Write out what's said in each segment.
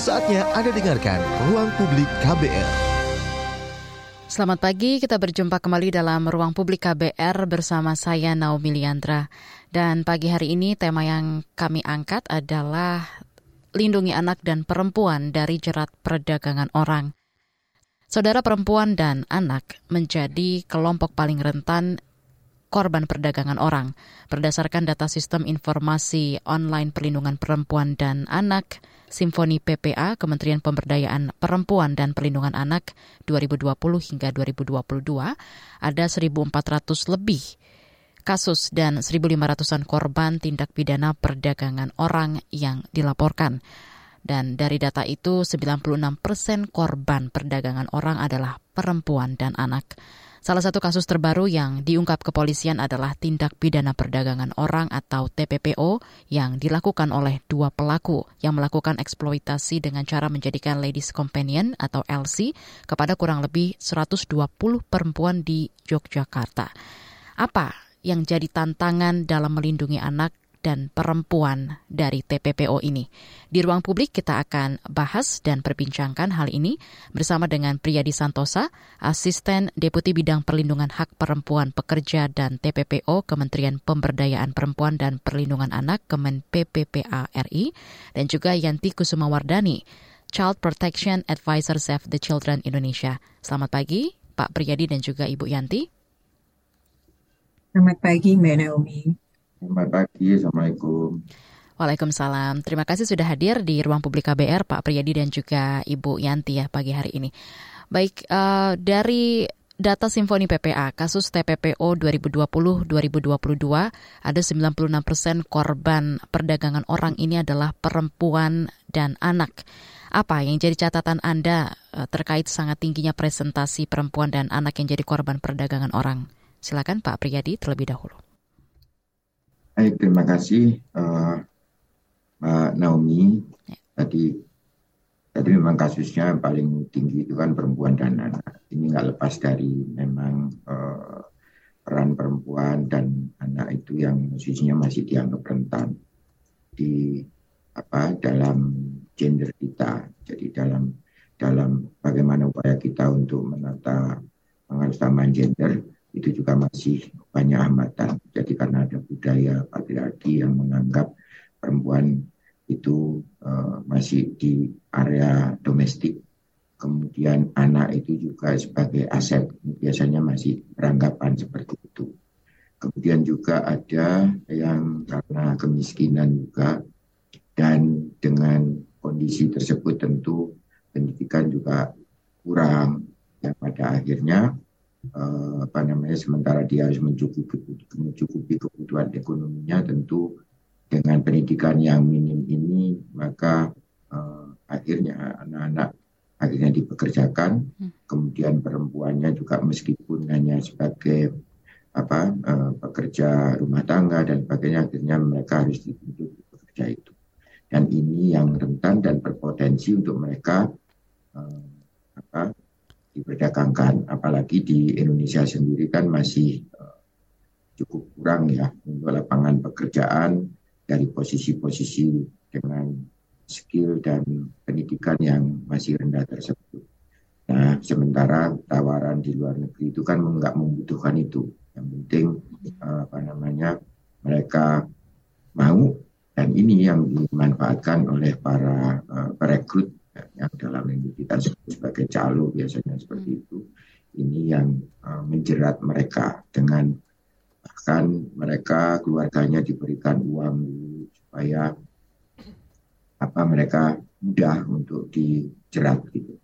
Saatnya Anda dengarkan Ruang Publik KBR. Selamat pagi, kita berjumpa kembali dalam Ruang Publik KBR bersama saya Naomi Liandra. Dan pagi hari ini tema yang kami angkat adalah lindungi anak dan perempuan dari jerat perdagangan orang. Saudara perempuan dan anak menjadi kelompok paling rentan korban perdagangan orang. Berdasarkan data Sistem Informasi Online Perlindungan Perempuan dan Anak, Simfoni PPA, Kementerian Pemberdayaan Perempuan dan Perlindungan Anak 2020 hingga 2022, ada 1.400 lebih kasus dan 1.500-an korban tindak pidana perdagangan orang yang dilaporkan. Dan dari data itu, 96 persen korban perdagangan orang adalah perempuan dan anak. Salah satu kasus terbaru yang diungkap kepolisian adalah tindak pidana perdagangan orang atau TPPO yang dilakukan oleh dua pelaku yang melakukan eksploitasi dengan cara menjadikan ladies companion atau LC kepada kurang lebih 120 perempuan di Yogyakarta. Apa yang jadi tantangan dalam melindungi anak dan perempuan dari TPPO ini. Di ruang publik kita akan bahas dan perbincangkan hal ini bersama dengan Priyadi Santosa, Asisten Deputi Bidang Perlindungan Hak Perempuan Pekerja dan TPPO Kementerian Pemberdayaan Perempuan dan Perlindungan Anak Kemen PPPA RI, dan juga Yanti Kusumawardani, Child Protection Advisor Save the Children Indonesia. Selamat pagi, Pak Priyadi dan juga Ibu Yanti. Selamat pagi, Mbak Naomi. Selamat pagi, Assalamualaikum. Waalaikumsalam. Terima kasih sudah hadir di ruang publik KBR, Pak Priyadi dan juga Ibu Yanti ya pagi hari ini. Baik, uh, dari data Simfoni PPA, kasus TPPO 2020-2022, ada 96 persen korban perdagangan orang ini adalah perempuan dan anak. Apa yang jadi catatan Anda uh, terkait sangat tingginya presentasi perempuan dan anak yang jadi korban perdagangan orang? Silakan Pak Priyadi terlebih dahulu. Baik, terima kasih uh, Mbak Naomi. Ya. Tadi tadi memang kasusnya paling tinggi itu kan perempuan dan anak. Ini nggak lepas dari memang uh, peran perempuan dan anak itu yang posisinya masih dianggap rentan di apa dalam gender kita. Jadi dalam dalam bagaimana upaya kita untuk menata pengalaman gender itu juga masih banyak hambatan. Jadi karena ada budaya patriarki yang menganggap perempuan itu uh, masih di area domestik. Kemudian anak itu juga sebagai aset, biasanya masih beranggapan seperti itu. Kemudian juga ada yang karena kemiskinan juga dan dengan kondisi tersebut tentu pendidikan juga kurang. Yang pada akhirnya uh, apa namanya sementara dia harus mencukupi mencukupi kebutuhan ekonominya tentu dengan pendidikan yang minim ini maka uh, akhirnya anak-anak akhirnya dipekerjakan hmm. kemudian perempuannya juga meskipun hanya sebagai apa uh, pekerja rumah tangga dan sebagainya akhirnya mereka harus dituntut bekerja itu dan ini yang rentan dan berpotensi untuk mereka apa diperdagangkan. Apalagi di Indonesia sendiri kan masih uh, cukup kurang ya untuk lapangan pekerjaan dari posisi-posisi dengan skill dan pendidikan yang masih rendah tersebut. Nah, sementara tawaran di luar negeri itu kan nggak membutuhkan itu. Yang penting uh, apa namanya mereka mau dan ini yang dimanfaatkan oleh para uh, perekrut yang dalam minggu kita sebut sebagai calo biasanya seperti hmm. itu. Ini yang uh, menjerat mereka dengan bahkan mereka keluarganya diberikan uang supaya apa mereka mudah untuk dijerat gitu.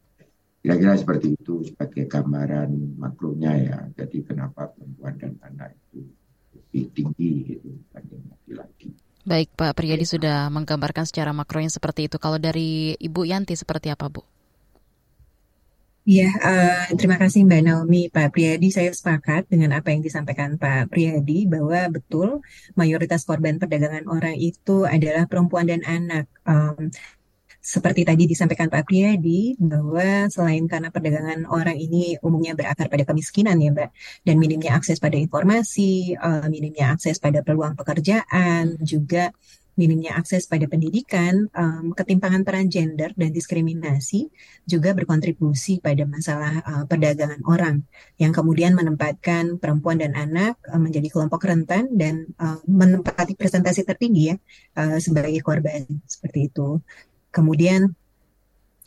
Kira-kira seperti itu sebagai gambaran makronya ya. Jadi kenapa perempuan dan anak itu lebih tinggi gitu dibanding laki-laki Baik, Pak Priyadi sudah menggambarkan secara makro yang seperti itu. Kalau dari Ibu Yanti seperti apa, Bu? Ya, uh, terima kasih Mbak Naomi. Pak Priyadi, saya sepakat dengan apa yang disampaikan Pak Priyadi bahwa betul mayoritas korban perdagangan orang itu adalah perempuan dan anak. Um, seperti tadi disampaikan Pak Priyadi bahwa selain karena perdagangan orang ini umumnya berakar pada kemiskinan ya Mbak dan minimnya akses pada informasi, uh, minimnya akses pada peluang pekerjaan juga minimnya akses pada pendidikan, ketimpangan peran gender dan diskriminasi juga berkontribusi pada masalah uh, perdagangan orang yang kemudian menempatkan perempuan dan anak uh, menjadi kelompok rentan dan menempati presentasi tertinggi ya sebagai korban seperti itu. Kemudian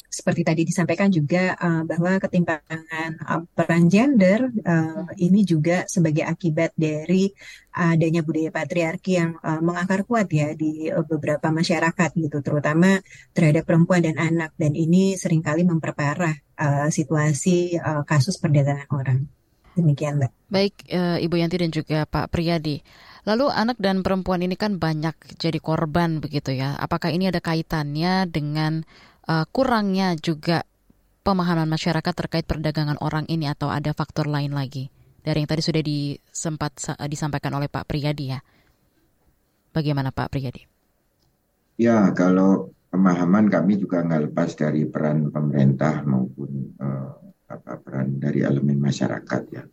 seperti tadi disampaikan juga uh, bahwa ketimpangan uh, peran gender uh, ini juga sebagai akibat dari adanya budaya patriarki yang uh, mengakar kuat ya di uh, beberapa masyarakat gitu, terutama terhadap perempuan dan anak dan ini sering kali memperparah uh, situasi uh, kasus perdagangan orang. Demikian, Mbak. Baik, uh, Ibu Yanti dan juga Pak Priyadi. Lalu anak dan perempuan ini kan banyak jadi korban begitu ya. Apakah ini ada kaitannya dengan uh, kurangnya juga pemahaman masyarakat terkait perdagangan orang ini atau ada faktor lain lagi dari yang tadi sudah disempat disampaikan oleh Pak Priyadi ya. Bagaimana Pak Priyadi? Ya, kalau pemahaman kami juga nggak lepas dari peran pemerintah maupun uh, apa peran dari elemen masyarakat ya.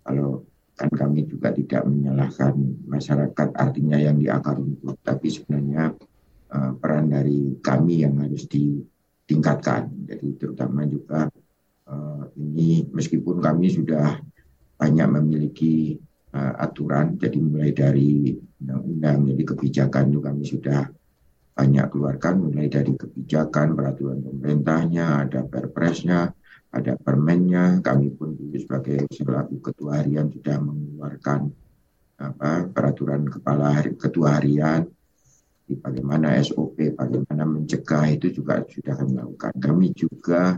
Kalau kan kami juga tidak menyalahkan masyarakat artinya yang di akar rumput, tapi sebenarnya uh, peran dari kami yang harus di tingkatkan. Jadi terutama juga uh, ini meskipun kami sudah banyak memiliki uh, aturan, jadi mulai dari undang-undang, jadi kebijakan itu kami sudah banyak keluarkan, mulai dari kebijakan, peraturan pemerintahnya, ada perpresnya, ada permennya, kami pun dulu sebagai selaku ketua harian sudah mengeluarkan apa peraturan kepala hari, ketua harian bagaimana SOP, bagaimana mencegah itu juga sudah kami lakukan. Kami juga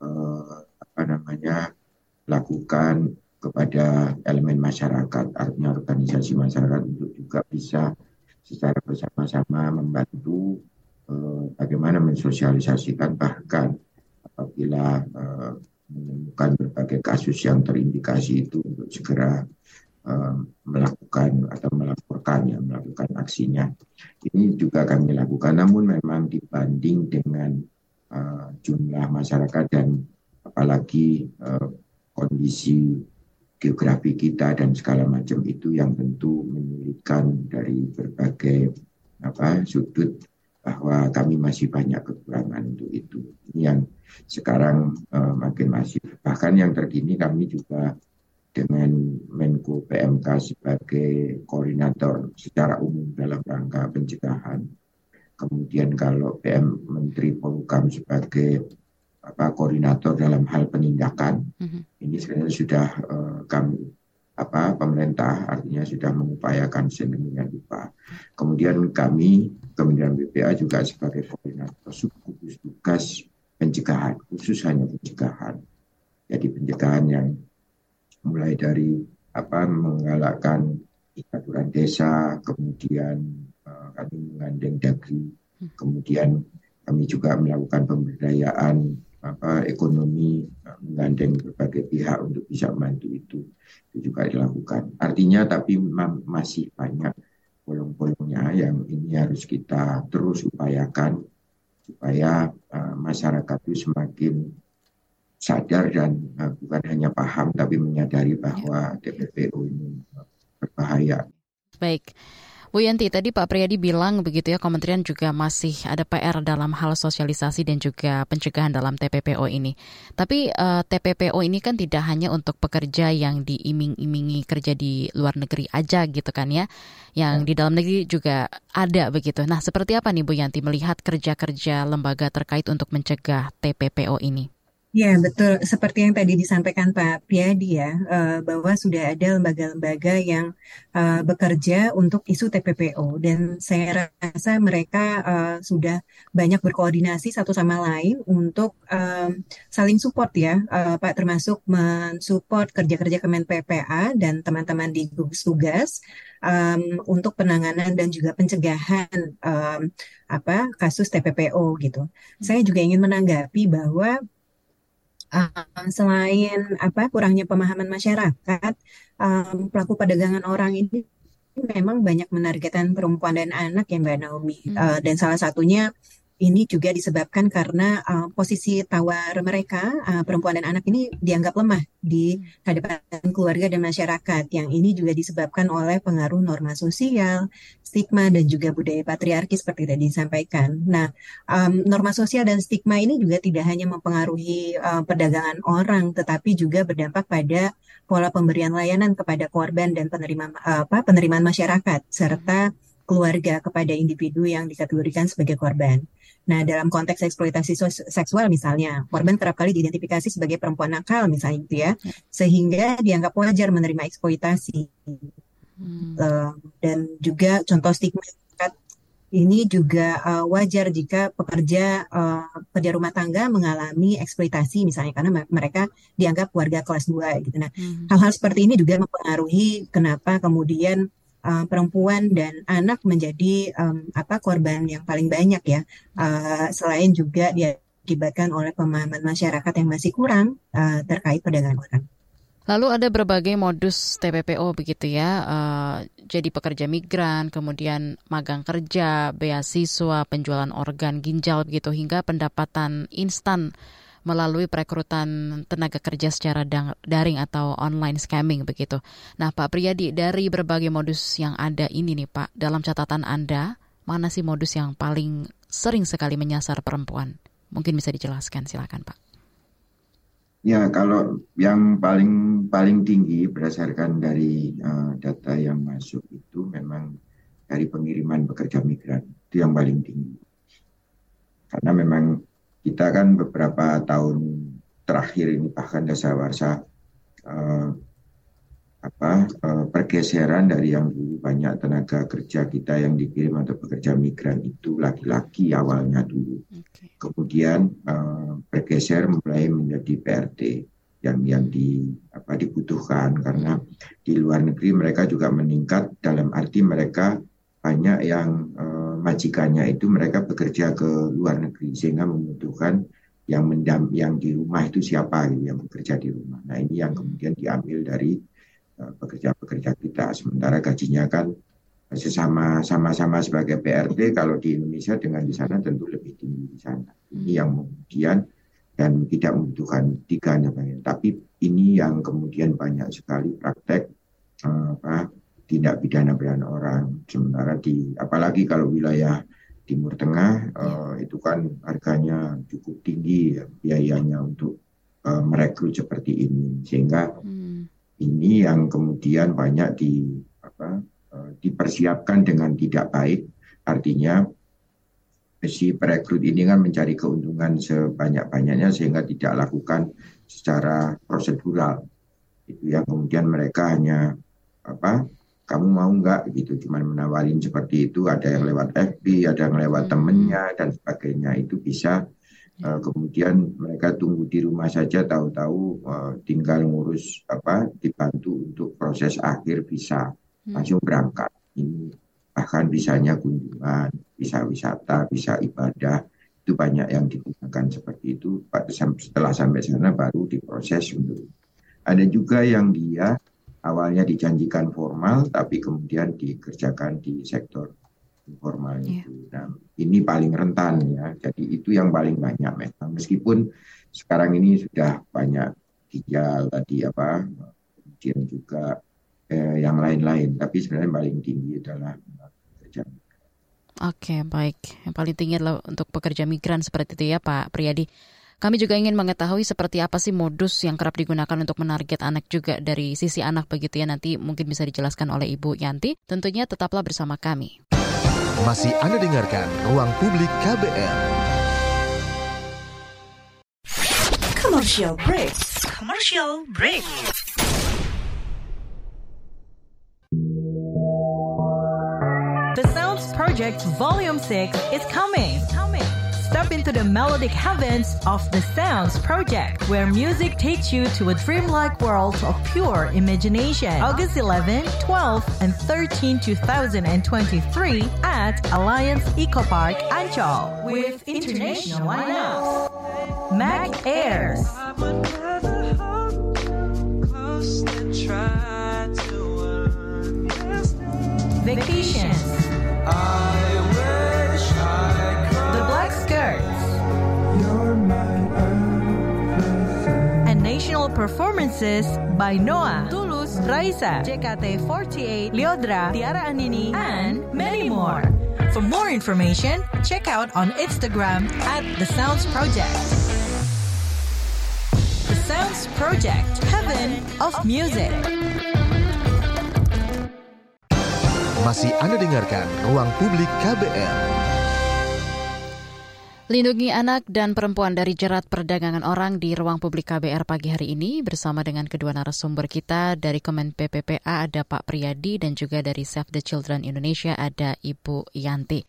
eh, apa namanya lakukan kepada elemen masyarakat, artinya organisasi masyarakat untuk juga bisa secara bersama-sama membantu eh, bagaimana mensosialisasikan bahkan apabila eh, menemukan berbagai kasus yang terindikasi itu untuk segera uh, melakukan atau melaporkan ya melakukan aksinya. Ini juga kami lakukan namun memang dibanding dengan uh, jumlah masyarakat dan apalagi uh, kondisi geografi kita dan segala macam itu yang tentu menyulitkan dari berbagai apa sudut bahwa kami masih banyak kekurangan untuk itu. Ini yang sekarang uh, makin masif. Bahkan yang terkini kami juga dengan Menko PMK sebagai koordinator secara umum dalam rangka pencegahan. Kemudian kalau PM Menteri Polhukam sebagai apa koordinator dalam hal penindakan, mm-hmm. ini sebenarnya sudah uh, kami apa pemerintah artinya sudah mengupayakan sedemikian rupa. Kemudian kami Kementerian BPA juga sebagai koordinator subgugus tugas pencegahan, khusus hanya pencegahan. Jadi pencegahan yang mulai dari apa menggalakkan aturan desa, kemudian uh, kami mengandeng dagri, kemudian kami juga melakukan pemberdayaan apa ekonomi uh, menggandeng berbagai pihak untuk bisa membantu itu itu juga dilakukan. Artinya tapi masih banyak bolong-bolongnya yang ini harus kita terus upayakan supaya uh, masyarakat itu semakin sadar dan uh, bukan hanya paham tapi menyadari bahwa TPPO ini berbahaya. Baik. Bu Yanti, tadi Pak Priyadi bilang begitu ya, kementerian juga masih ada PR dalam hal sosialisasi dan juga pencegahan dalam TPPO ini. Tapi uh, eh, TPPO ini kan tidak hanya untuk pekerja yang diiming-imingi kerja di luar negeri aja gitu kan ya, yang ya. di dalam negeri juga ada begitu. Nah, seperti apa nih Bu Yanti melihat kerja-kerja lembaga terkait untuk mencegah TPPO ini? Ya, betul. Seperti yang tadi disampaikan Pak Priyadi ya, uh, bahwa sudah ada lembaga-lembaga yang uh, bekerja untuk isu TPPO dan saya rasa mereka uh, sudah banyak berkoordinasi satu sama lain untuk saling support ya, Pak, termasuk mensupport kerja-kerja Kemen PPA dan teman-teman di gugus tugas untuk penanganan dan juga pencegahan apa kasus TPPO gitu. Saya juga ingin menanggapi bahwa um, selain apa kurangnya pemahaman masyarakat, um, pelaku perdagangan orang ini memang banyak menargetkan perempuan dan anak ya Mbak Naomi. Hmm. Uh, dan salah satunya ini juga disebabkan karena uh, posisi tawar mereka, uh, perempuan dan anak ini dianggap lemah di hadapan keluarga dan masyarakat. Yang ini juga disebabkan oleh pengaruh norma sosial, stigma, dan juga budaya patriarki seperti tadi disampaikan. Nah, um, norma sosial dan stigma ini juga tidak hanya mempengaruhi uh, perdagangan orang, tetapi juga berdampak pada pola pemberian layanan kepada korban dan penerima apa penerimaan masyarakat serta keluarga kepada individu yang dikategorikan sebagai korban. Nah, dalam konteks eksploitasi seksual misalnya, korban kerap kali diidentifikasi sebagai perempuan nakal misalnya gitu ya, ya. sehingga dianggap wajar menerima eksploitasi. Hmm. Uh, dan juga contoh stigma ini juga uh, wajar jika pekerja uh, pekerja rumah tangga mengalami eksploitasi misalnya karena mereka dianggap warga kelas 2 gitu. Nah, hmm. hal-hal hmm. seperti ini juga mempengaruhi kenapa kemudian uh, perempuan dan anak menjadi um, apa korban yang paling banyak ya. Uh, selain juga diakibatkan oleh pemahaman masyarakat yang masih kurang uh, terkait perdagangan orang. Lalu ada berbagai modus TPPO begitu ya, uh, jadi pekerja migran, kemudian magang kerja, beasiswa, penjualan organ ginjal begitu hingga pendapatan instan melalui perekrutan tenaga kerja secara daring atau online scamming begitu. Nah, Pak Priyadi, dari berbagai modus yang ada ini nih Pak, dalam catatan Anda, mana sih modus yang paling sering sekali menyasar perempuan? Mungkin bisa dijelaskan, silakan Pak. Ya, kalau yang paling paling tinggi berdasarkan dari uh, data yang masuk itu memang dari pengiriman pekerja migran itu yang paling tinggi. Karena memang kita kan beberapa tahun terakhir ini bahkan dasar warsa uh, apa uh, pergeseran dari yang dulu banyak tenaga kerja kita yang dikirim atau pekerja migran itu laki-laki awalnya dulu. Okay. Kemudian uh, bergeser mulai menjadi PRT yang yang di apa dibutuhkan karena di luar negeri mereka juga meningkat dalam arti mereka banyak yang uh, majikannya itu mereka bekerja ke luar negeri sehingga membutuhkan yang mendam yang di rumah itu siapa gitu, yang bekerja di rumah. Nah ini yang kemudian diambil dari uh, pekerja-pekerja kita. Sementara gajinya kan sesama sama-sama sebagai PRT kalau di Indonesia dengan di sana tentu lebih tinggi di sana. Ini yang kemudian dan tidak membutuhkan tiga namanya. Tapi ini yang kemudian banyak sekali praktek uh, apa tindak pidana beran orang. Sementara di apalagi kalau wilayah Timur Tengah uh, itu kan harganya cukup tinggi ya, biayanya untuk uh, merekrut seperti ini sehingga hmm. ini yang kemudian banyak di apa uh, dipersiapkan dengan tidak baik artinya si perekrut ini kan mencari keuntungan sebanyak-banyaknya sehingga tidak lakukan secara prosedural itu yang kemudian mereka hanya apa kamu mau nggak? Gitu. Cuman menawarin seperti itu ada yang lewat FB ada yang lewat hmm. temennya dan sebagainya. Itu bisa uh, kemudian mereka tunggu di rumah saja tahu-tahu uh, tinggal ngurus apa dibantu untuk proses akhir bisa hmm. langsung berangkat. Ini bahkan bisanya kunjungan bisa wisata bisa ibadah. Itu banyak yang digunakan seperti itu. Setelah sampai sana baru diproses untuk ada juga yang dia awalnya dijanjikan formal tapi kemudian dikerjakan di sektor informal yeah. itu. Nah, ini paling rentan ya. Jadi itu yang paling banyak memang. Meskipun sekarang ini sudah banyak ginjal tadi apa, kemudian juga eh, yang lain-lain. Tapi sebenarnya paling tinggi adalah pekerja Oke, baik. Yang paling tinggi adalah untuk pekerja migran seperti itu ya Pak Priyadi. Kami juga ingin mengetahui seperti apa sih modus yang kerap digunakan untuk menarget anak juga dari sisi anak begitu ya nanti mungkin bisa dijelaskan oleh Ibu Yanti. Tentunya tetaplah bersama kami. Masih Anda dengarkan Ruang Publik KBR. Commercial break. Commercial break. The Sounds Project Volume 6 is coming. coming. Step into the melodic heavens of the Sounds Project, where music takes you to a dreamlike world of pure imagination. August 11, 12, and 13, 2023 at Alliance Eco Park, Anchal, with international lineups. Mac Airs. Vacations. I performances by Noah, Tulus, Raisa, JKT48, Leodra, Tiara Anini, and many more. For more information, check out on Instagram at The Sounds Project. The Sounds Project, Heaven of Music. Masih Anda dengarkan Ruang Publik KBR. Lindungi anak dan perempuan dari jerat perdagangan orang di ruang publik KBR pagi hari ini bersama dengan kedua narasumber kita dari Kemen PPPA ada Pak Priyadi dan juga dari Save the Children Indonesia ada Ibu Yanti.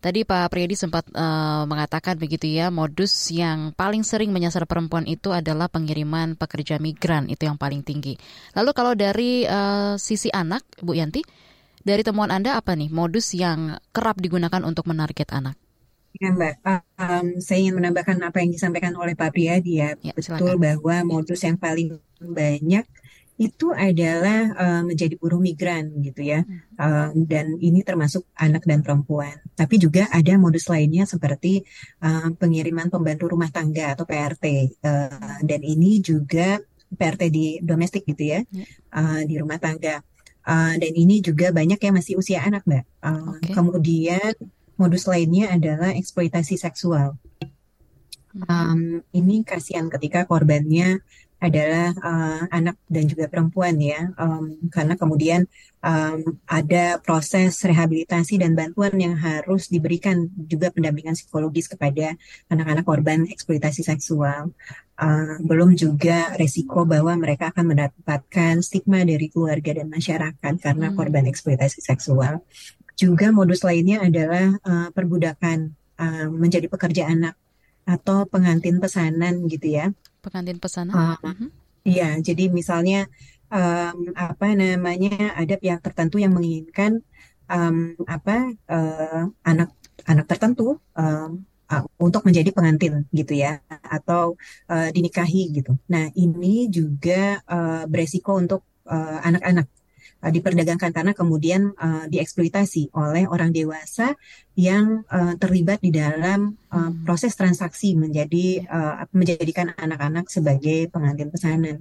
Tadi Pak Priyadi sempat uh, mengatakan begitu ya, modus yang paling sering menyasar perempuan itu adalah pengiriman pekerja migran, itu yang paling tinggi. Lalu kalau dari uh, sisi anak, Bu Yanti, dari temuan Anda apa nih modus yang kerap digunakan untuk menarget anak? Ya Mbak, um, saya ingin menambahkan apa yang disampaikan oleh Pak Priyadi ya. ya Betul silakan. bahwa modus yang paling banyak itu adalah uh, menjadi buruh migran gitu ya. Um, dan ini termasuk anak dan perempuan. Tapi juga ada modus lainnya seperti uh, pengiriman pembantu rumah tangga atau PRT. Uh, dan ini juga PRT di domestik gitu ya, uh, di rumah tangga. Uh, dan ini juga banyak yang masih usia anak, Mbak. Uh, okay. Kemudian modus lainnya adalah eksploitasi seksual. Um, ini kasihan ketika korbannya adalah uh, anak dan juga perempuan ya, um, karena kemudian um, ada proses rehabilitasi dan bantuan yang harus diberikan juga pendampingan psikologis kepada anak-anak korban eksploitasi seksual. Uh, belum juga resiko bahwa mereka akan mendapatkan stigma dari keluarga dan masyarakat karena hmm. korban eksploitasi seksual. Juga modus lainnya adalah uh, perbudakan uh, menjadi pekerja anak atau pengantin pesanan gitu ya pengantin pesanan. Uh, uh-huh. Iya, jadi misalnya um, apa namanya ada pihak tertentu yang menginginkan um, apa uh, anak anak tertentu um, uh, untuk menjadi pengantin gitu ya atau uh, dinikahi gitu. Nah ini juga uh, beresiko untuk anak-anak uh, diperdagangkan karena kemudian uh, dieksploitasi oleh orang dewasa yang uh, terlibat di dalam uh, proses transaksi menjadi uh, menjadikan anak-anak sebagai pengantin pesanan.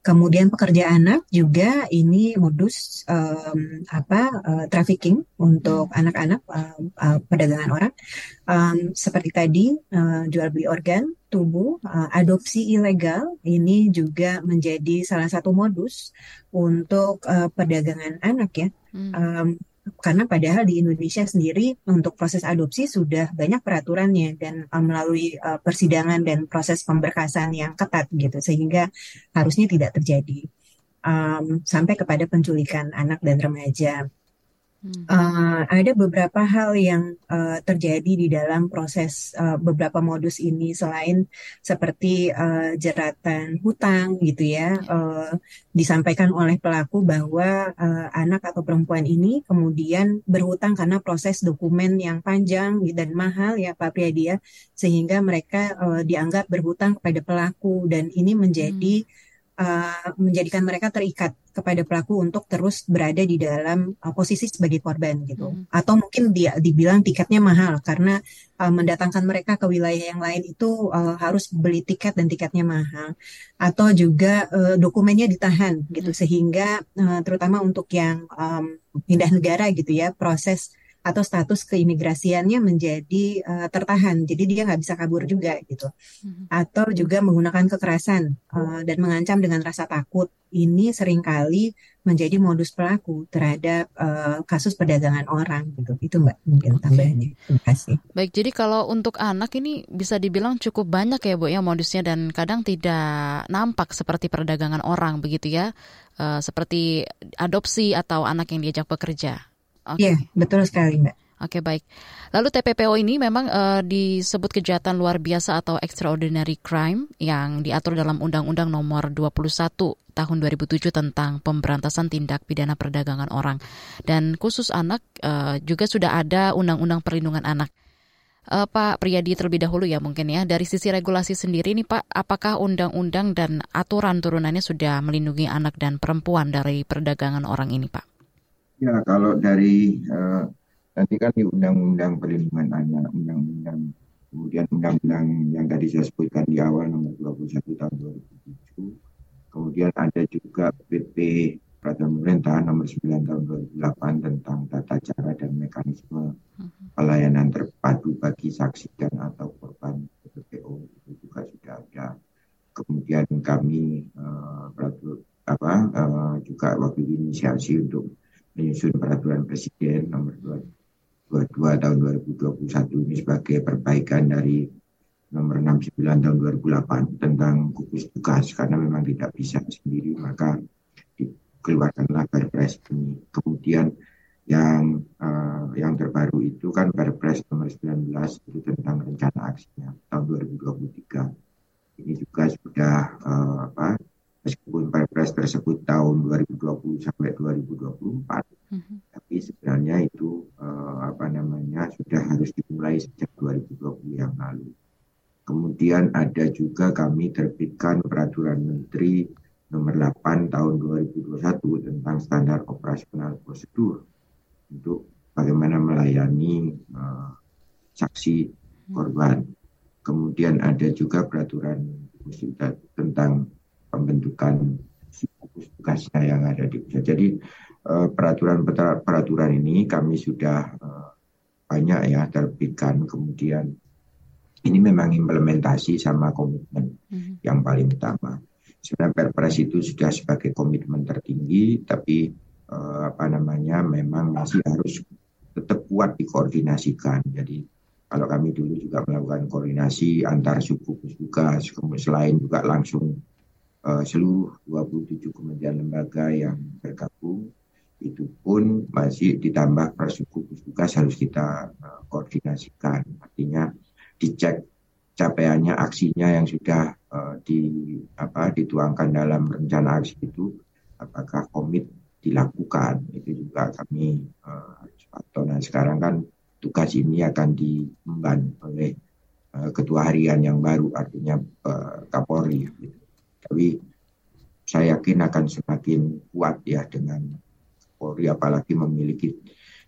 Kemudian pekerja anak juga ini modus um, apa uh, trafficking untuk anak-anak uh, uh, perdagangan orang um, seperti tadi uh, jual beli organ tubuh, uh, adopsi ilegal ini juga menjadi salah satu modus untuk uh, perdagangan anak ya. Hmm. Um, karena padahal di Indonesia sendiri untuk proses adopsi sudah banyak peraturannya dan um, melalui uh, persidangan dan proses pemberkasan yang ketat gitu sehingga harusnya tidak terjadi um, sampai kepada penculikan anak dan remaja. Uh, ada beberapa hal yang uh, terjadi di dalam proses uh, beberapa modus ini selain seperti uh, jeratan hutang gitu ya uh, disampaikan oleh pelaku bahwa uh, anak atau perempuan ini kemudian berhutang karena proses dokumen yang panjang dan mahal ya Pak Priadia sehingga mereka uh, dianggap berhutang kepada pelaku dan ini menjadi hmm. uh, menjadikan mereka terikat kepada pelaku untuk terus berada di dalam uh, posisi sebagai korban gitu. Hmm. Atau mungkin dia dibilang tiketnya mahal karena uh, mendatangkan mereka ke wilayah yang lain itu uh, harus beli tiket dan tiketnya mahal. Atau juga uh, dokumennya ditahan gitu hmm. sehingga uh, terutama untuk yang um, pindah negara gitu ya proses atau status keimigrasiannya menjadi uh, tertahan, jadi dia nggak bisa kabur juga gitu. Hmm. Atau juga menggunakan kekerasan uh, dan mengancam dengan rasa takut. Ini sering kali menjadi modus pelaku terhadap uh, kasus perdagangan orang gitu. Itu mbak mungkin tambahannya. Terima kasih. Baik, jadi kalau untuk anak ini bisa dibilang cukup banyak ya bu ya modusnya dan kadang tidak nampak seperti perdagangan orang begitu ya, uh, seperti adopsi atau anak yang diajak bekerja. Iya, okay. betul sekali, Mbak. Oke okay, baik. Lalu TPPO ini memang uh, disebut kejahatan luar biasa atau extraordinary crime yang diatur dalam Undang-Undang Nomor 21 Tahun 2007 tentang pemberantasan tindak pidana perdagangan orang dan khusus anak uh, juga sudah ada Undang-Undang Perlindungan Anak. Uh, Pak Priyadi terlebih dahulu ya mungkin ya dari sisi regulasi sendiri nih Pak, apakah undang-undang dan aturan turunannya sudah melindungi anak dan perempuan dari perdagangan orang ini Pak? Ya, kalau dari uh, nanti kan di Undang-Undang Perlindungan Anak, Undang-Undang kemudian Undang-Undang yang tadi saya sebutkan di awal nomor 21 tahun 2007 kemudian ada juga PP Peraturan Pemerintah nomor 9 tahun 2008 tentang tata cara dan mekanisme pelayanan terpadu bagi saksi dan atau korban PPO itu juga sudah ada. Kemudian kami uh, apa uh, juga waktu inisiasi untuk menyusun peraturan presiden nomor 22 tahun 2021 ini sebagai perbaikan dari nomor 69 tahun 2008 tentang gugus tugas karena memang tidak bisa sendiri maka dikeluarkanlah Perpres ini. Kemudian yang uh, yang terbaru itu kan Perpres nomor 19 itu tentang rencana aksinya tahun 2023. Ini juga sudah uh, apa meskipun Perpres tersebut tahun 2020 sampai 2024, mm-hmm. tapi sebenarnya itu uh, apa namanya sudah harus dimulai sejak 2020 yang lalu. Kemudian ada juga kami terbitkan peraturan menteri nomor 8 tahun 2021 tentang standar operasional prosedur untuk bagaimana melayani uh, saksi korban. Kemudian ada juga peraturan tentang pembentukan gugus tugasnya yang ada di pusat. Jadi uh, peraturan peraturan ini kami sudah uh, banyak ya terbitkan. Kemudian ini memang implementasi sama komitmen mm -hmm. yang paling utama sebenarnya Perpres itu sudah sebagai komitmen tertinggi, tapi eh, apa namanya memang masih harus tetap kuat dikoordinasikan. Jadi kalau kami dulu juga melakukan koordinasi antar suku tugas, kemudian selain juga langsung eh, seluruh 27 kementerian lembaga yang bergabung, itu pun masih ditambah per suku tugas harus kita uh, koordinasikan. Artinya dicek capaiannya aksinya yang sudah uh, di apa dituangkan dalam rencana aksi itu apakah komit dilakukan itu juga kami uh, atau nah sekarang kan tugas ini akan diemban oleh uh, ketua harian yang baru artinya uh, Kapolri gitu. Tapi saya yakin akan semakin kuat ya dengan Polri apalagi memiliki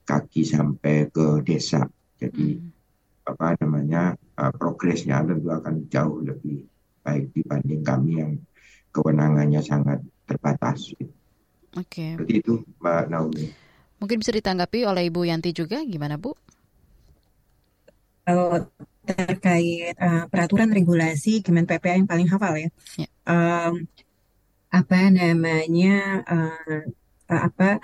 kaki sampai ke desa jadi hmm apa namanya uh, progresnya tentu akan jauh lebih baik dibanding kami yang kewenangannya sangat terbatas. Oke. Okay. Seperti itu Mbak Naomi. Mungkin bisa ditanggapi oleh Ibu Yanti juga, gimana Bu? Kalau terkait uh, peraturan regulasi Kemen PPA yang paling hafal ya, ya. Um, apa namanya uh, apa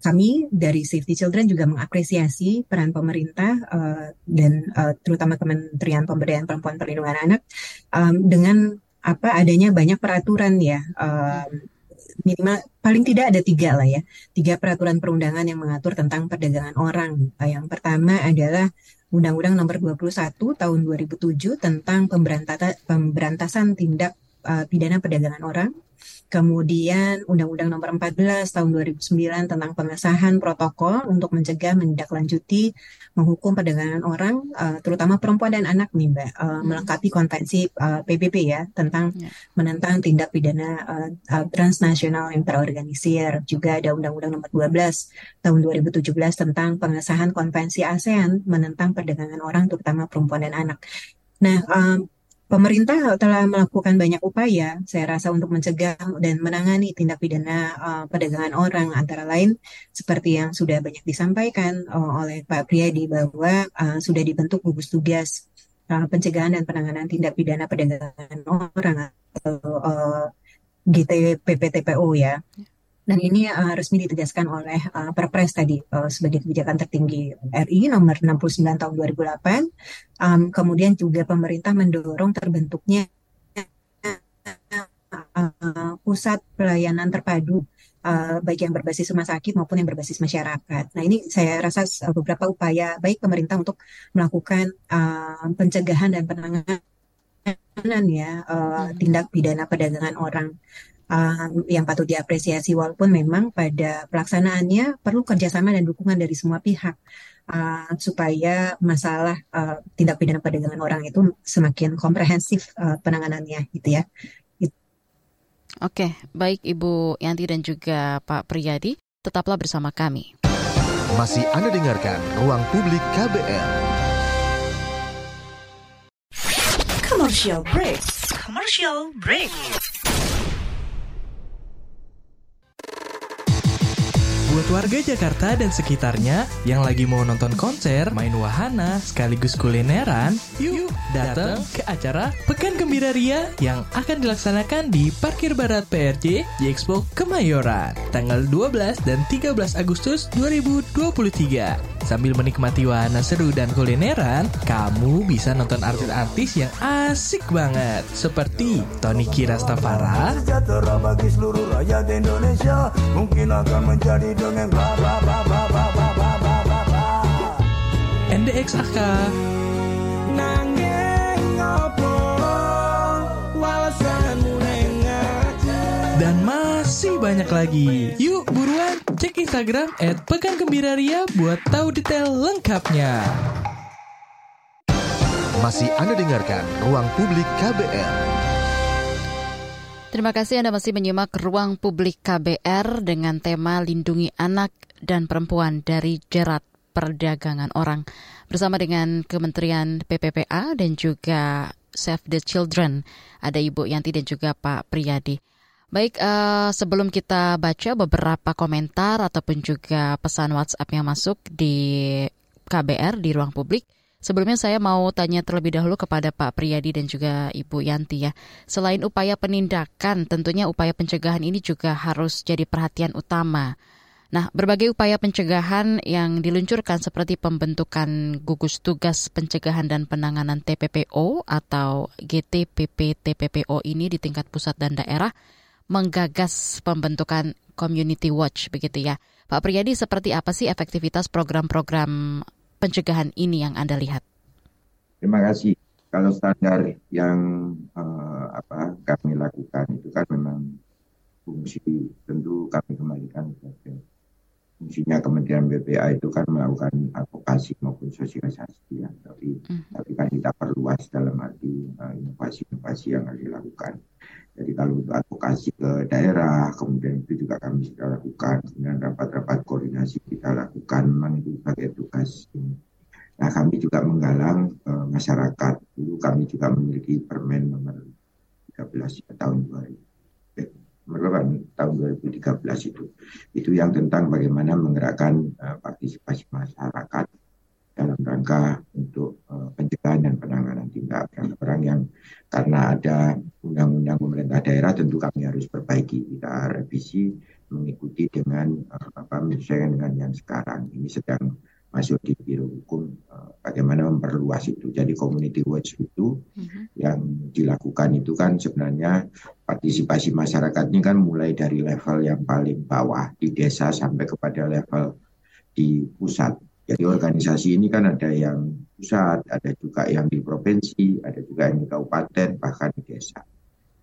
kami dari Safety Children juga mengapresiasi peran pemerintah uh, dan uh, terutama Kementerian Pemberdayaan Perempuan Perlindungan Anak um, dengan apa adanya banyak peraturan ya. Um, minimal paling tidak ada tiga lah ya. Tiga peraturan perundangan yang mengatur tentang perdagangan orang. Uh, yang pertama adalah Undang-Undang Nomor 21 Tahun 2007 tentang pemberantasan tindak uh, pidana perdagangan orang Kemudian Undang-Undang Nomor 14 Tahun 2009 tentang pengesahan protokol untuk mencegah, menindaklanjuti, menghukum perdagangan orang, uh, terutama perempuan dan anak nih Mbak, uh, melengkapi konvensi uh, PBB ya tentang yeah. menentang tindak pidana uh, transnasional yang terorganisir. Juga ada Undang-Undang Nomor 12 Tahun 2017 tentang pengesahan konvensi ASEAN menentang perdagangan orang, terutama perempuan dan anak. Nah, um, Pemerintah telah melakukan banyak upaya, saya rasa, untuk mencegah dan menangani tindak pidana uh, perdagangan orang, antara lain seperti yang sudah banyak disampaikan uh, oleh Pak Priyadi bahwa uh, sudah dibentuk gugus tugas uh, pencegahan dan penanganan tindak pidana perdagangan orang atau uh, GTPPTPO ya. Dan ini uh, resmi ditegaskan oleh uh, Perpres tadi uh, sebagai kebijakan tertinggi RI nomor 69 tahun 2008. Um, kemudian juga pemerintah mendorong terbentuknya uh, pusat pelayanan terpadu uh, baik yang berbasis rumah sakit maupun yang berbasis masyarakat. Nah ini saya rasa beberapa upaya baik pemerintah untuk melakukan uh, pencegahan dan penanganan ya uh, tindak pidana perdagangan orang uh, yang patut diapresiasi walaupun memang pada pelaksanaannya perlu kerjasama dan dukungan dari semua pihak uh, supaya masalah uh, tindak pidana perdagangan orang itu semakin komprehensif uh, penanganannya gitu ya. Oke, baik Ibu Yanti dan juga Pak Priyadi, tetaplah bersama kami. Masih Anda dengarkan Ruang Publik KBR. Commercial break. Commercial break. Buat warga Jakarta dan sekitarnya yang lagi mau nonton konser, main wahana, sekaligus kulineran, yuk datang ke acara Pekan Gembira Ria yang akan dilaksanakan di Parkir Barat PRJ Expo Kemayoran tanggal 12 dan 13 Agustus 2023. Sambil menikmati wahana seru dan kulineran, kamu bisa nonton artis-artis yang asik banget. Seperti Tony Kirastafara, bagi seluruh rakyat Indonesia. Mungkin akan menjadi dongeng. Bla bla bla bla bla bla bla bla bla bla masih banyak lagi. Yuk buruan cek Instagram at Pekan Gembira Ria buat tahu detail lengkapnya. Masih Anda dengarkan Ruang Publik KBR. Terima kasih Anda masih menyimak Ruang Publik KBR dengan tema Lindungi Anak dan Perempuan dari Jerat Perdagangan Orang bersama dengan Kementerian PPPA dan juga Save the Children. Ada Ibu Yanti dan juga Pak Priyadi. Baik, eh, sebelum kita baca beberapa komentar ataupun juga pesan WhatsApp yang masuk di KBR di ruang publik, sebelumnya saya mau tanya terlebih dahulu kepada Pak Priyadi dan juga Ibu Yanti ya. Selain upaya penindakan, tentunya upaya pencegahan ini juga harus jadi perhatian utama. Nah, berbagai upaya pencegahan yang diluncurkan seperti pembentukan gugus tugas pencegahan dan penanganan TPPO atau GTPP TPPO ini di tingkat pusat dan daerah menggagas pembentukan community watch begitu ya. Pak Priyadi seperti apa sih efektivitas program-program pencegahan ini yang Anda lihat? Terima kasih. Kalau standar yang eh, apa kami lakukan itu kan memang fungsi tentu kami kembalikan kepada fungsinya Kementerian BPA itu kan melakukan advokasi maupun sosialisasi ya tapi Hmm. tapi kan kita perluas dalam arti eh, inovasi-inovasi yang harus dilakukan. Jadi kalau untuk advokasi ke daerah, kemudian itu juga kami sudah lakukan, kemudian rapat-rapat koordinasi kita lakukan, memang itu sebagai ini. Nah kami juga menggalang eh, masyarakat. Dulu kami juga memiliki permen nomor 13 ya, tahun 2000. Eh? Tahun 2013 itu. Itu yang tentang bagaimana menggerakkan eh, partisipasi masyarakat dalam rangka untuk eh, pencegahan dan penanganan tindak pidana orang yang karena ada undang-undang pemerintah daerah tentu kami harus perbaiki kita revisi mengikuti dengan eh, apa menyesuaikan dengan yang sekarang ini sedang masuk di biro hukum eh, bagaimana memperluas itu jadi community watch itu Mhm. yang dilakukan itu kan sebenarnya partisipasi masyarakatnya kan mulai dari level yang paling bawah di desa sampai kepada level di pusat. Jadi organisasi ini kan ada yang pusat, ada juga yang di provinsi, ada juga yang di kabupaten, bahkan di desa.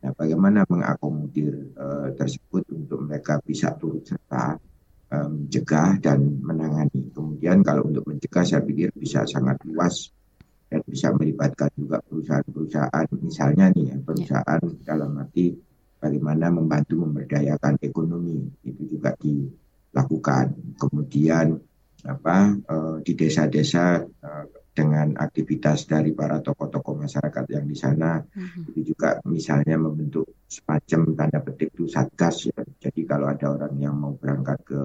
Nah, bagaimana mengakomodir eh, tersebut untuk mereka bisa turut serta eh, mencegah dan menangani. Kemudian kalau untuk mencegah saya pikir bisa sangat luas dan bisa melibatkan juga perusahaan-perusahaan misalnya nih ya, perusahaan dalam arti bagaimana membantu memberdayakan ekonomi itu juga dilakukan kemudian apa eh, di desa-desa eh, dengan aktivitas dari para tokoh-tokoh masyarakat yang di sana Mhm. itu juga misalnya membentuk semacam tanda petik itu satgas ya jadi kalau ada orang yang mau berangkat ke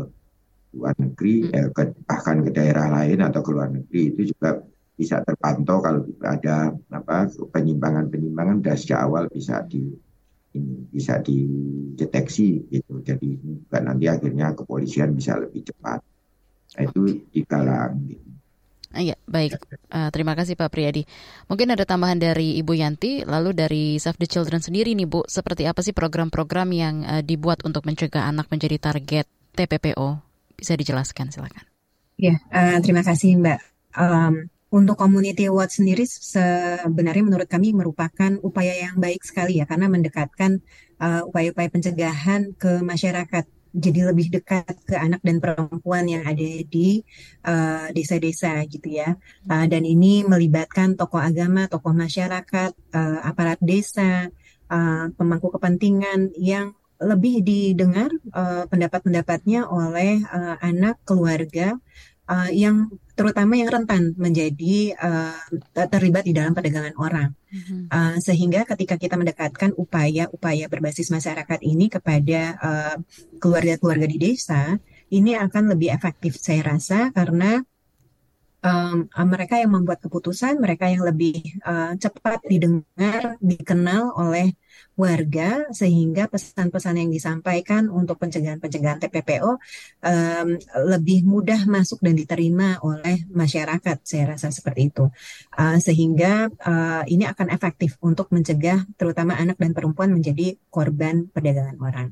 luar negeri eh, ke- bahkan ke daerah lain atau ke luar negeri itu juga bisa terpantau kalau ada apa penyimpangan-penyimpangan dari sejak awal bisa di ini bisa dideteksi gitu. Jadi juga nanti akhirnya kepolisian bisa lebih cepat. Nah, itu digalang. Gitu. Iya, baik. Eh, terima kasih Pak Priyadi. Mungkin ada tambahan dari Ibu Yanti, lalu dari Save the Children sendiri nih Bu, seperti apa sih program-program yang eh, dibuat untuk mencegah anak menjadi target TPPO? Bisa dijelaskan, silakan. Ya, eh, terima kasih Mbak. Em, untuk community watch sendiri sebenarnya menurut kami merupakan upaya yang baik sekali ya karena mendekatkan eh, upaya-upaya pencegahan ke masyarakat. Jadi lebih dekat ke anak dan perempuan yang ada di eh, desa-desa gitu ya. Eh, dan ini melibatkan tokoh agama, tokoh masyarakat, eh, aparat desa, eh, pemangku kepentingan yang lebih didengar eh, pendapat-pendapatnya oleh eh, anak, keluarga uh, yang terutama yang rentan menjadi uh, ter- terlibat di dalam perdagangan orang. Uh, sehingga ketika kita mendekatkan upaya-upaya berbasis masyarakat ini kepada uh, keluarga-keluarga di desa, ini akan lebih efektif saya rasa karena um, mereka yang membuat keputusan, mereka yang lebih uh, cepat didengar, dikenal oleh warga, sehingga pesan-pesan yang disampaikan untuk pencegahan-pencegahan TPPO um, lebih mudah masuk dan diterima oleh masyarakat. Saya rasa seperti itu, uh, sehingga uh, ini akan efektif untuk mencegah, terutama anak dan perempuan menjadi korban perdagangan orang.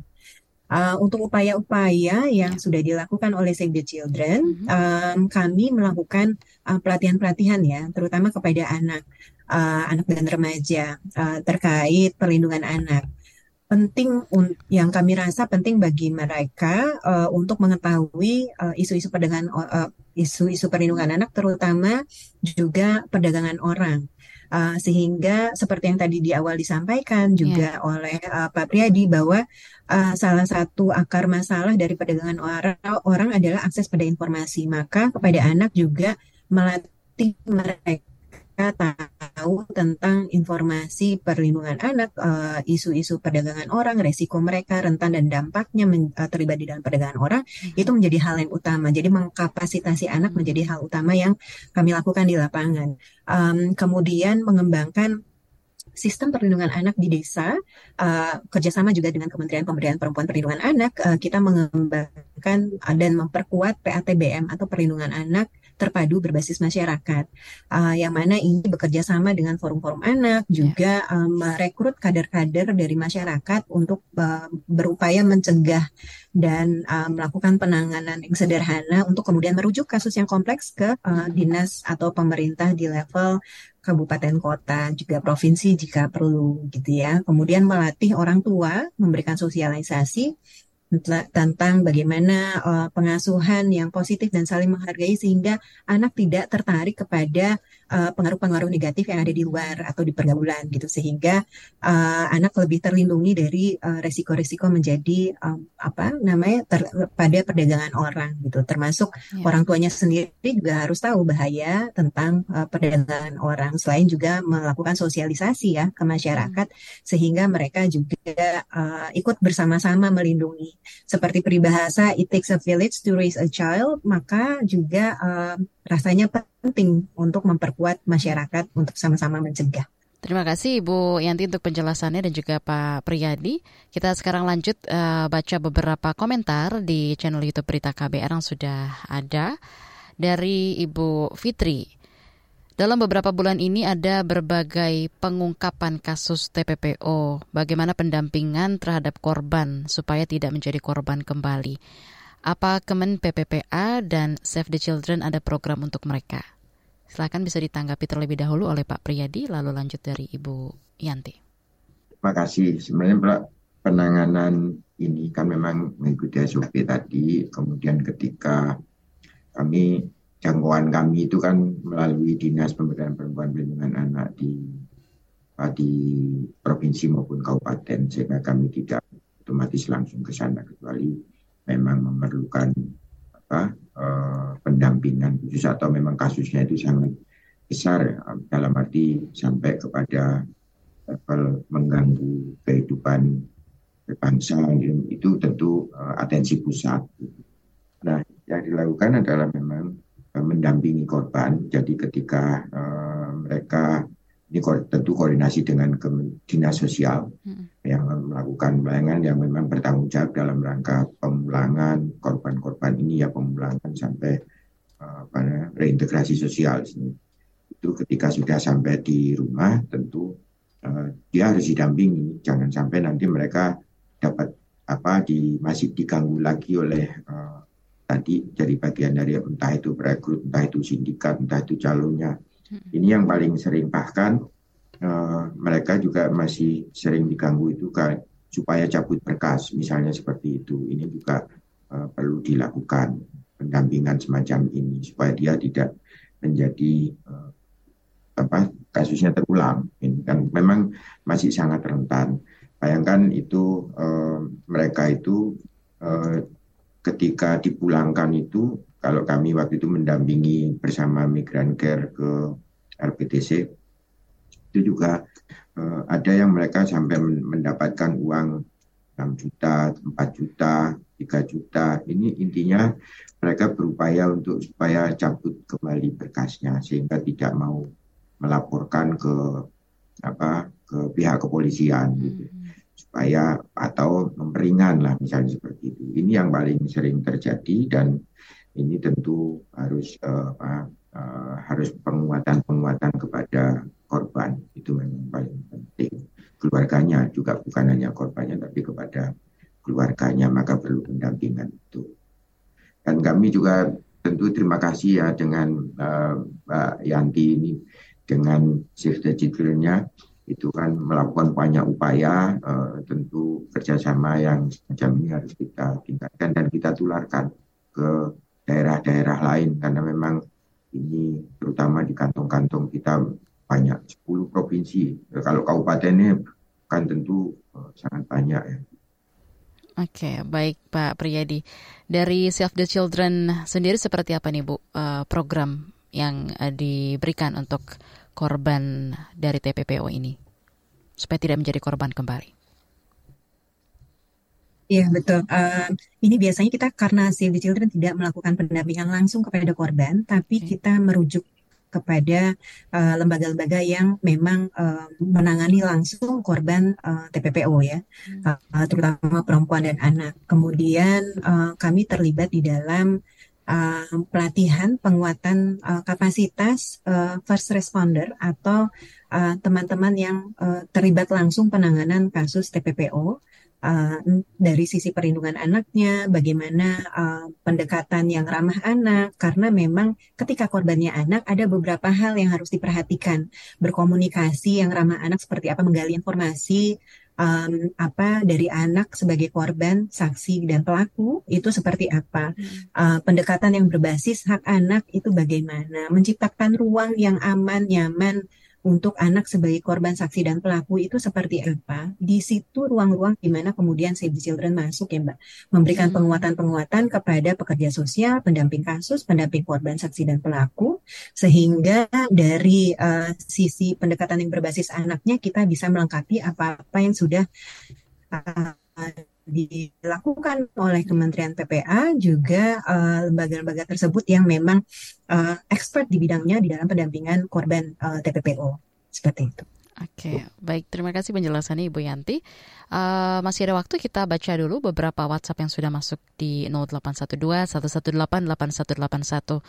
Uh, untuk upaya-upaya yang sudah dilakukan oleh Save the Children, um, kami melakukan uh, pelatihan-pelatihan ya, terutama kepada anak, uh, anak dan remaja uh, terkait perlindungan anak. Penting yang kami rasa penting bagi mereka uh, untuk mengetahui isu-isu uh, perdagangan uh, isu-isu perlindungan anak, terutama juga perdagangan orang. Uh, sehingga seperti yang tadi di awal disampaikan juga yeah. oleh uh, Pak Priyadi bahwa uh, salah satu akar masalah dari perdagangan orang, orang adalah akses pada informasi. Maka kepada anak juga melatih mereka tahu tentang informasi perlindungan anak, eh, isu-isu uh, perdagangan orang, resiko mereka, rentan dan dampaknya men, uh, terlibat di dalam perdagangan orang, hmm. itu menjadi hal yang utama. Jadi mengkapasitasi anak menjadi hal utama yang kami lakukan di lapangan. Um, kemudian mengembangkan sistem perlindungan anak di desa, uh, kerjasama juga dengan Kementerian Pemberdayaan Perempuan Perlindungan Anak, uh, kita mengembangkan dan memperkuat PATBM atau perlindungan anak terpadu berbasis masyarakat, uh, yang mana ini bekerja sama dengan forum-forum anak, ya. juga yeah. um, merekrut kader-kader dari masyarakat untuk uh, berupaya mencegah dan uh, melakukan penanganan yang sederhana untuk kemudian merujuk kasus yang kompleks ke uh, dinas atau pemerintah di level kabupaten kota juga provinsi jika perlu gitu ya. Kemudian melatih orang tua memberikan sosialisasi tentang bagaimana uh, pengasuhan yang positif dan saling menghargai sehingga anak tidak tertarik kepada pengaruh pengaruh-pengaruh negatif yang ada di luar atau di pergaulan gitu sehingga uh, anak lebih terlindungi dari uh, resiko-resiko menjadi um, apa namanya ter, pada perdagangan orang gitu termasuk ya. orang tuanya sendiri juga harus tahu bahaya tentang uh, perdagangan orang selain juga melakukan sosialisasi ya ke masyarakat hmm. sehingga mereka juga uh, ikut bersama-sama melindungi seperti peribahasa it takes a village to raise a child maka juga uh, rasanya penting untuk memperkuat masyarakat untuk sama-sama mencegah. Terima kasih Ibu Yanti untuk penjelasannya dan juga Pak Priyadi. Kita sekarang lanjut uh, baca beberapa komentar di channel YouTube Berita KBR yang sudah ada dari Ibu Fitri. Dalam beberapa bulan ini ada berbagai pengungkapan kasus TPPO. Bagaimana pendampingan terhadap korban supaya tidak menjadi korban kembali. Apa Kemen PPPA dan Save the Children ada program untuk mereka? Silahkan bisa ditanggapi terlebih dahulu oleh Pak Priyadi, lalu lanjut dari Ibu Yanti. Terima kasih. Sebenarnya penanganan ini kan memang mengikuti SOP tadi, kemudian ketika kami jangkauan kami itu kan melalui Dinas Pemberdayaan Perempuan Perlindungan Anak di di provinsi maupun kabupaten sehingga kami tidak otomatis langsung ke sana kecuali memang memerlukan apa uh, pendampingan khusus atau memang kasusnya itu sangat besar ya, dalam arti sampai kepada level mengganggu kehidupan bangsa itu tentu uh, atensi pusat. Nah, yang dilakukan adalah memang uh, mendampingi korban. Jadi ketika uh, mereka ini tentu koordinasi dengan dinas sosial hmm. yang melakukan pelayanan yang memang bertanggung jawab dalam rangka pemulangan korban-korban ini ya pemulangan sampai uh, apa, reintegrasi sosial itu ketika sudah sampai di rumah tentu uh, dia harus didampingi. Jangan sampai nanti mereka dapat apa di masih diganggu lagi oleh uh, tadi dari bagian dari entah itu perekrut entah itu sindikat entah itu calonnya ini yang paling sering bahkan uh, mereka juga masih sering diganggu itu kan supaya cabut berkas misalnya seperti itu. Ini juga uh, perlu dilakukan pendampingan semacam ini supaya dia tidak menjadi uh, apa kasusnya terulang. Ini kan memang masih sangat rentan. Bayangkan itu uh, mereka itu uh, ketika dipulangkan itu kalau kami waktu itu mendampingi bersama Migran Care ke RPTC, itu juga uh, ada yang mereka sampai mendapatkan uang 6 juta, 4 juta, 3 juta. Ini intinya mereka berupaya untuk supaya cabut kembali berkasnya sehingga tidak mau melaporkan ke apa ke pihak kepolisian gitu. Supaya atau memperingan lah misalnya seperti itu. Ini yang paling sering terjadi dan ini tentu harus uh, uh, harus penguatan-penguatan kepada korban. Itu memang paling penting. Keluarganya juga bukan hanya korbannya tapi kepada keluarganya maka perlu pendampingan itu. Dan kami juga tentu terima kasih ya dengan uh, Mbak Yanti ini dengan Save the itu kan melakukan banyak upaya uh, tentu kerjasama yang semacam ini harus kita tingkatkan dan kita tularkan ke daerah-daerah lain karena memang ini terutama di kantong-kantong kita banyak 10 provinsi. Kalau kabupatennya kan tentu uh, sangat banyak ya. Oke, baik Pak Priyadi. Dari Save the Children sendiri seperti apa nih Bu uh, program yang uh, diberikan untuk korban dari TPPO ini supaya tidak menjadi korban kembali? Iya betul. Uh, ini biasanya kita karena Save the Children tidak melakukan pendampingan langsung kepada korban, tapi kita merujuk kepada uh, lembaga-lembaga yang memang uh, menangani langsung korban uh, TPPO ya, uh, terutama perempuan dan anak. Kemudian uh, kami terlibat di dalam uh, pelatihan penguatan uh, kapasitas uh, first responder atau teman-teman uh, yang uh, terlibat langsung penanganan kasus TPPO uh, dari sisi perlindungan anaknya, bagaimana uh, pendekatan yang ramah anak, karena memang ketika korbannya anak ada beberapa hal yang harus diperhatikan. Berkomunikasi yang ramah anak seperti apa, menggali informasi, um, apa dari anak sebagai korban, saksi dan pelaku itu seperti apa, uh, pendekatan yang berbasis hak anak itu bagaimana, menciptakan ruang yang aman, nyaman untuk anak sebagai korban saksi dan pelaku itu seperti apa. Di situ ruang-ruang di mana kemudian Save the Children masuk ya Mbak. Memberikan penguatan-penguatan kepada pekerja sosial, pendamping kasus, pendamping korban saksi dan pelaku. Sehingga dari uh, sisi pendekatan yang berbasis anaknya kita bisa melengkapi apa-apa yang sudah uh, dilakukan oleh Kementerian PPA juga eh, lembaga-lembaga uh, tersebut yang memang uh, expert di bidangnya di dalam pendampingan korban uh, TPPO seperti itu. Oke, baik. Terima kasih penjelasannya Ibu Yanti. Uh, masih ada waktu kita baca dulu beberapa WhatsApp yang sudah masuk di 0812 118 8181.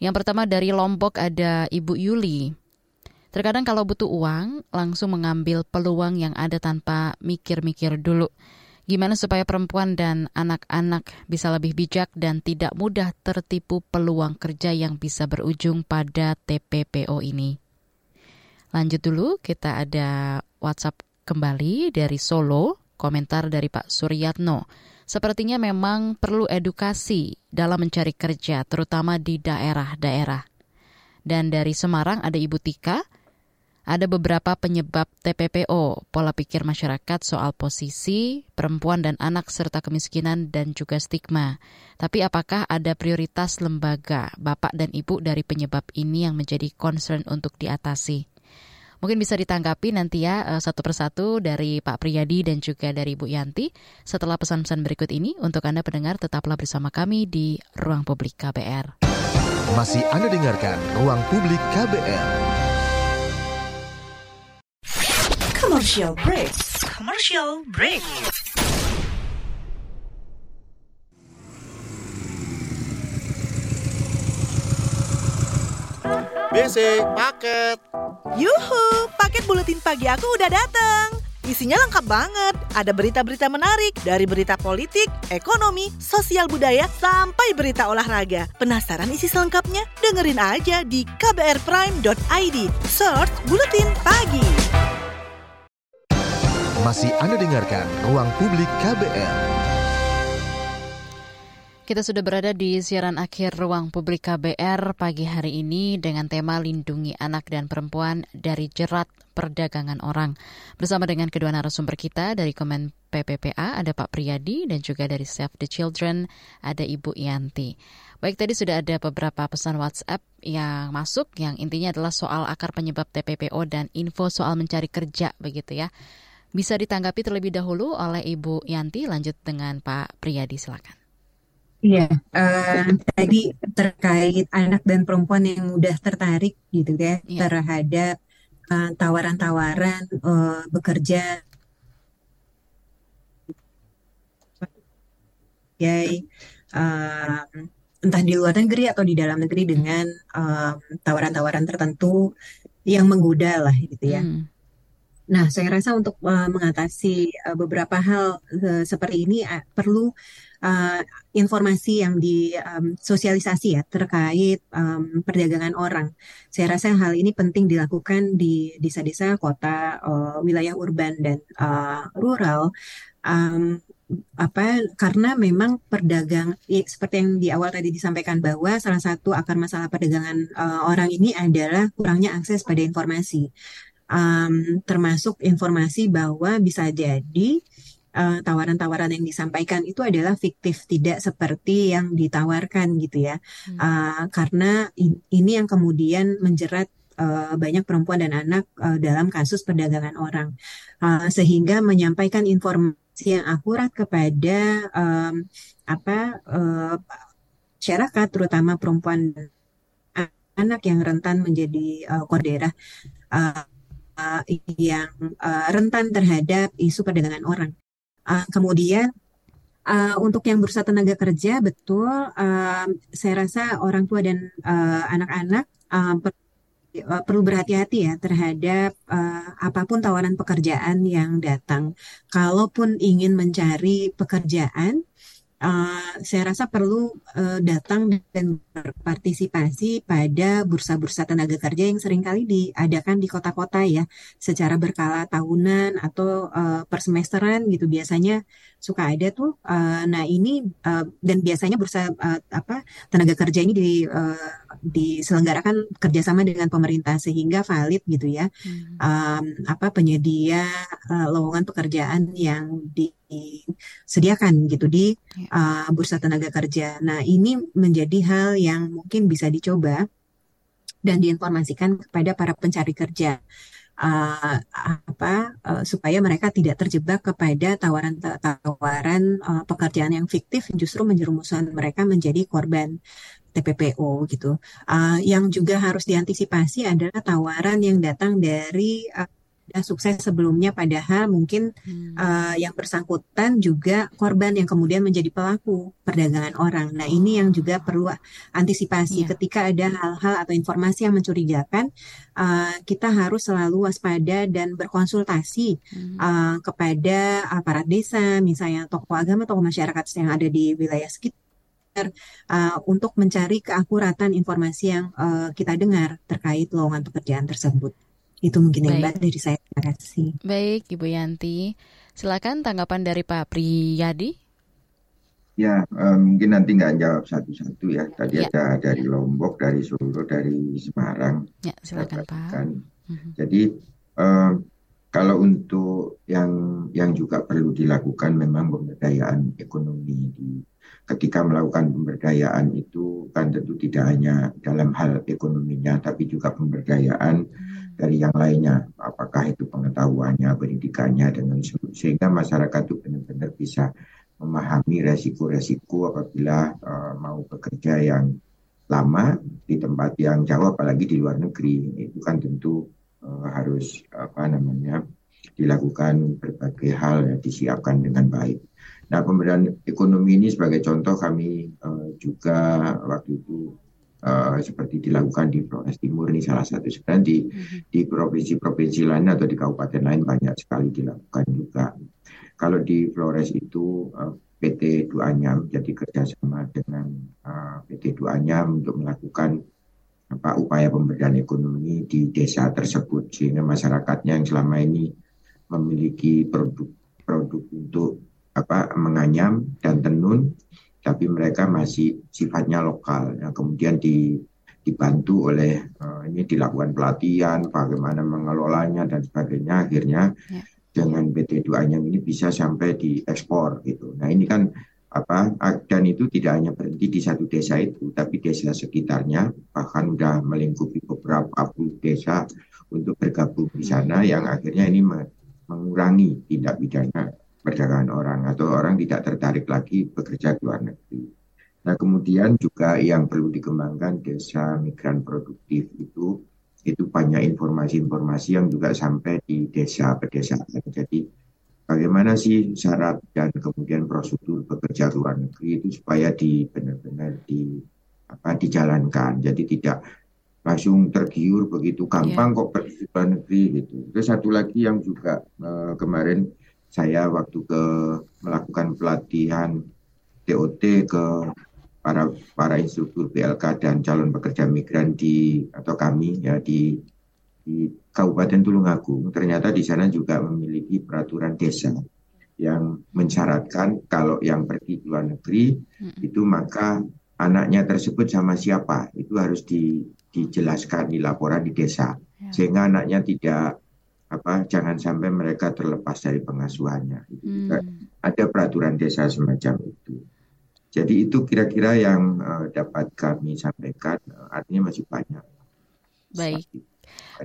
Yang pertama dari Lombok ada Ibu Yuli. Terkadang kalau butuh uang, langsung mengambil peluang yang ada tanpa mikir-mikir dulu. Gimana supaya perempuan dan anak-anak bisa lebih bijak dan tidak mudah tertipu peluang kerja yang bisa berujung pada TPPO ini? Lanjut dulu, kita ada WhatsApp kembali dari Solo, komentar dari Pak Suryatno. Sepertinya memang perlu edukasi dalam mencari kerja, terutama di daerah-daerah. Dan dari Semarang ada Ibu Tika, ada beberapa penyebab TPPO, pola pikir masyarakat soal posisi perempuan dan anak serta kemiskinan dan juga stigma. Tapi apakah ada prioritas lembaga, bapak dan ibu dari penyebab ini yang menjadi concern untuk diatasi? Mungkin bisa ditanggapi nanti ya eh, satu persatu dari Pak Priyadi dan juga dari Bu Yanti setelah pesan-pesan berikut ini. Untuk Anda pendengar tetaplah bersama kami di Ruang Publik KBR. Masih Anda dengarkan Ruang Publik KBR. Commercial break. Commercial break. BC paket. Yuhu, paket buletin pagi aku udah datang. Isinya lengkap banget. Ada berita-berita menarik dari berita politik, ekonomi, sosial budaya, sampai berita olahraga. Penasaran isi selengkapnya? Dengerin aja di kbrprime.id. Search Buletin Pagi. Masih Anda dengarkan Ruang Publik KBR. Kita sudah berada di siaran akhir Ruang Publik KBR pagi hari ini dengan tema Lindungi Anak dan Perempuan dari Jerat Perdagangan Orang. Bersama dengan kedua narasumber kita dari Kemen PPPA ada Pak Priyadi dan juga dari Save the Children ada Ibu Yanti. Baik, tadi sudah ada beberapa pesan WhatsApp yang masuk yang intinya adalah soal akar penyebab TPPO dan info soal mencari kerja begitu ya. Bisa ditanggapi terlebih dahulu oleh Ibu Yanti, lanjut dengan Pak Priyadi, silakan. Iya, uh, tadi terkait anak dan perempuan yang mudah tertarik gitu ya yeah. terhadap uh, tawaran-tawaran uh, bekerja ya uh, entah di luar negeri atau di dalam negeri dengan tawaran-tawaran uh, tertentu yang menggoda lah gitu ya. Hmm. Nah, saya rasa untuk uh, mengatasi uh, beberapa hal uh, seperti ini uh, perlu uh, informasi yang disosialisasi um, ya terkait um, perdagangan orang. Saya rasa hal ini penting dilakukan di desa-desa, kota, uh, wilayah urban dan uh, rural. Um, apa karena memang perdagang ya, seperti yang di awal tadi disampaikan bahwa salah satu akar masalah perdagangan uh, orang ini adalah kurangnya akses pada informasi um, termasuk informasi bahwa bisa jadi tawaran eh, tawaran-tawaran yang disampaikan itu adalah fiktif, tidak seperti yang ditawarkan gitu ya. Hmm. Uh, karena in, ini yang kemudian menjerat uh, banyak perempuan dan anak uh, dalam kasus perdagangan orang, uh, sehingga menyampaikan informasi yang akurat kepada um, apa uh, masyarakat, terutama perempuan dan anak yang rentan menjadi uh, kordera. Uh, yang uh, rentan terhadap isu perdagangan orang. Uh, kemudian uh, untuk yang bursa tenaga kerja betul, uh, saya rasa orang tua dan anak-anak uh, per, uh, perlu berhati-hati ya terhadap uh, apa pun tawaran pekerjaan yang datang. Kalaupun ingin mencari pekerjaan, uh, saya rasa perlu uh, datang dan berpartisipasi pada bursa-bursa tenaga kerja yang sering kali diadakan di kota-kota ya, secara berkala tahunan atau uh, per semesteran gitu. Biasanya suka ada tuh. Uh, nah ini uh, dan biasanya bursa uh, apa tenaga kerja ini di, uh, diselenggarakan kerjasama dengan pemerintah sehingga valid gitu ya. Hmm. Um, apa penyedia uh, lowongan pekerjaan yang disediakan gitu di uh, bursa tenaga kerja. Nah ini menjadi hal yang mungkin bisa dicoba dan diinformasikan kepada para pencari kerja uh, apa uh, supaya mereka tidak terjebak kepada tawaran-tawaran uh, pekerjaan yang fiktif justru menjerumuskan mereka menjadi korban TPPO gitu. Uh, yang juga harus diantisipasi adalah tawaran yang datang dari uh, sudah sukses sebelumnya padahal mungkin hmm. uh, yang bersangkutan juga korban yang kemudian menjadi pelaku perdagangan orang. Nah, ini yang juga perlu antisipasi yeah. ketika ada hal-hal atau informasi yang mencurigakan, uh, kita harus selalu waspada dan berkonsultasi hmm. uh, kepada aparat desa, misalnya tokoh agama, tokoh masyarakat yang ada di wilayah sekitar uh, untuk mencari keakuratan informasi yang uh, kita dengar terkait lowongan pekerjaan tersebut. Itu mungkin yang Mbak dari saya. Terima kasih. Baik, Ibu Yanti. Silakan tanggapan dari Pak Priyadi. Ya, um, mungkin nanti nggak jawab satu-satu ya. Tadi ya. ada dari Lombok, dari Solo, dari Semarang. Ya, silakan Pak. Mhm. Jadi um, kalau untuk yang yang juga perlu dilakukan memang pemberdayaan ekonomi di ketika melakukan pemberdayaan itu kan tentu tidak hanya dalam hal ekonominya tapi juga pemberdayaan hmm dari yang lainnya, apakah itu pengetahuannya, pendidikannya, dan sehingga masyarakat itu benar-benar bisa memahami resiko-resiko apabila uh, mau bekerja yang lama di tempat yang jauh, apalagi di luar negeri, itu kan tentu uh, harus apa namanya dilakukan berbagai hal ya, disiapkan dengan baik. Nah, pemberdayaan ekonomi ini sebagai contoh kami uh, juga waktu itu uh, seperti dilakukan di Flores Timur ini salah satu sebenarnya di mm-hmm. di provinsi-provinsi lain atau di kabupaten lain banyak sekali dilakukan juga. Kalau di Flores itu uh, eh, PT Duanyam jadi kerjasama dengan uh, eh, PT Duanyam untuk melakukan apa upaya pemberdayaan ekonomi di desa tersebut sehingga masyarakatnya yang selama ini memiliki produk-produk untuk apa menganyam dan tenun tapi mereka masih sifatnya lokal. Nah, kemudian di, dibantu oleh uh, ini dilakukan pelatihan, bagaimana mengelolanya dan sebagainya. Akhirnya ya. dengan PT Duanyam ini bisa sampai diekspor gitu. Nah ini kan apa dan itu tidak hanya berhenti di satu desa itu, tapi desa sekitarnya bahkan sudah melingkupi beberapa puluh desa untuk bergabung di sana yang akhirnya ini mengurangi tindak pidana perdagangan orang atau orang tidak tertarik lagi bekerja di luar negeri. Nah kemudian juga yang perlu dikembangkan desa migran produktif itu itu banyak informasi-informasi yang juga sampai di desa pedesaan. Jadi bagaimana sih syarat dan kemudian prosedur bekerja luar negeri itu supaya di benar-benar di apa dijalankan. Jadi tidak langsung tergiur begitu gampang yeah. kok pergi ke luar negeri gitu. Terus satu lagi yang juga uh, kemarin saya waktu ke melakukan pelatihan TOT ke para para instruktur BLK dan calon pekerja migran di atau kami ya di di Kabupaten Tulungagung ternyata di sana juga memiliki peraturan desa yang mensyaratkan kalau yang pergi ke luar negeri hmm. itu maka anaknya tersebut sama siapa itu harus di, dijelaskan di laporan di desa ya. sehingga anaknya tidak apa jangan sampai mereka terlepas dari pengasuhannya. hmm. ada peraturan desa semacam itu. Jadi itu kira-kira yang uh, dapat kami sampaikan. Uh, artinya masih banyak. Baik,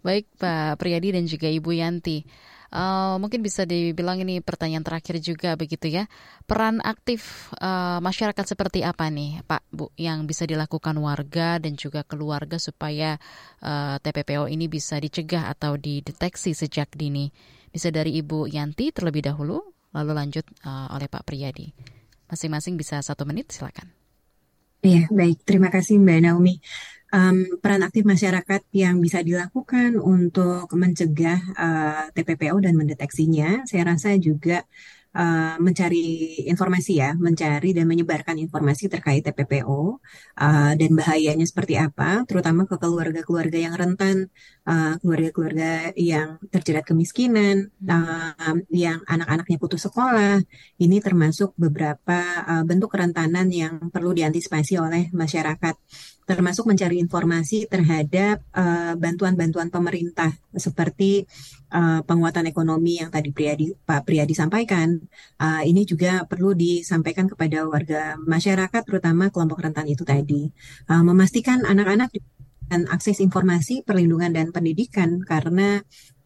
baik Pak Priyadi dan juga Ibu Yanti. Uh, mungkin bisa dibilang ini pertanyaan terakhir juga begitu ya. Peran aktif uh, masyarakat seperti apa nih, Pak Bu, yang bisa dilakukan warga dan juga keluarga supaya uh, TPPO ini bisa dicegah atau dideteksi sejak dini? Bisa dari Ibu Yanti terlebih dahulu, lalu lanjut uh, oleh Pak Priyadi. Masing-masing bisa satu menit, silakan. Iya, baik. Terima kasih Mbak Naomi um, peran aktif masyarakat yang bisa dilakukan untuk mencegah uh, eh, TPPO dan mendeteksinya, saya rasa juga uh, mencari informasi ya, mencari dan menyebarkan informasi terkait TPPO uh, eh, dan bahayanya seperti apa, terutama ke keluarga-keluarga yang rentan, keluarga-keluarga uh, yang terjerat kemiskinan, uh, yang anak-anaknya putus sekolah. Ini termasuk beberapa uh, bentuk kerentanan yang perlu diantisipasi oleh masyarakat termasuk mencari informasi terhadap eh, bantuan-bantuan uh, pemerintah seperti uh, penguatan ekonomi yang tadi Priyadi, Pak Priyadi sampaikan. Uh, ini juga perlu disampaikan kepada warga masyarakat, terutama kelompok rentan itu tadi, uh, memastikan anak-anak dan akses informasi, perlindungan dan pendidikan karena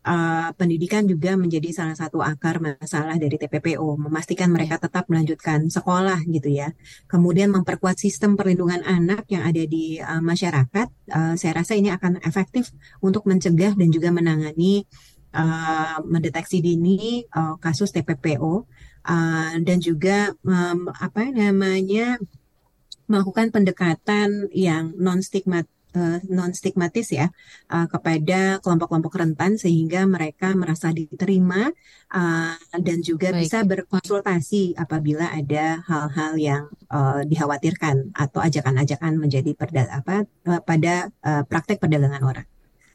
uh, pendidikan juga menjadi salah satu akar masalah dari TPPO, memastikan mereka tetap melanjutkan sekolah gitu ya. Kemudian memperkuat sistem perlindungan anak yang ada di uh, masyarakat, uh, saya rasa ini akan efektif untuk mencegah dan juga menangani uh, mendeteksi dini uh, kasus TPPO uh, dan juga um, apa namanya melakukan pendekatan yang non stigmat uh, eh, non stigmatis ya uh, kepada kelompok-kelompok rentan sehingga mereka merasa diterima uh, dan juga Baik. bisa berkonsultasi apabila ada hal-hal yang uh, dikhawatirkan atau ajakan-ajakan menjadi perda apa uh, pada uh, praktek perdagangan orang.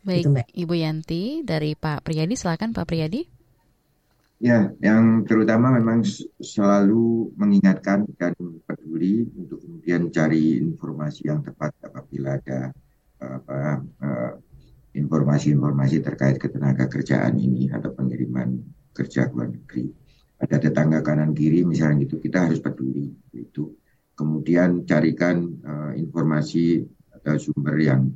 Baik, Itu, Mbak. Ibu Yanti dari Pak Priyadi, silakan Pak Priyadi. Ya, yang terutama memang selalu mengingatkan dan peduli untuk kemudian cari informasi yang tepat apabila ada apa uh, informasi-informasi terkait ketenaga kerjaan ini atau pengiriman kerja ke luar negeri. Ada tetangga kanan kiri misalnya gitu, kita harus peduli itu. Kemudian carikan uh, informasi atau sumber yang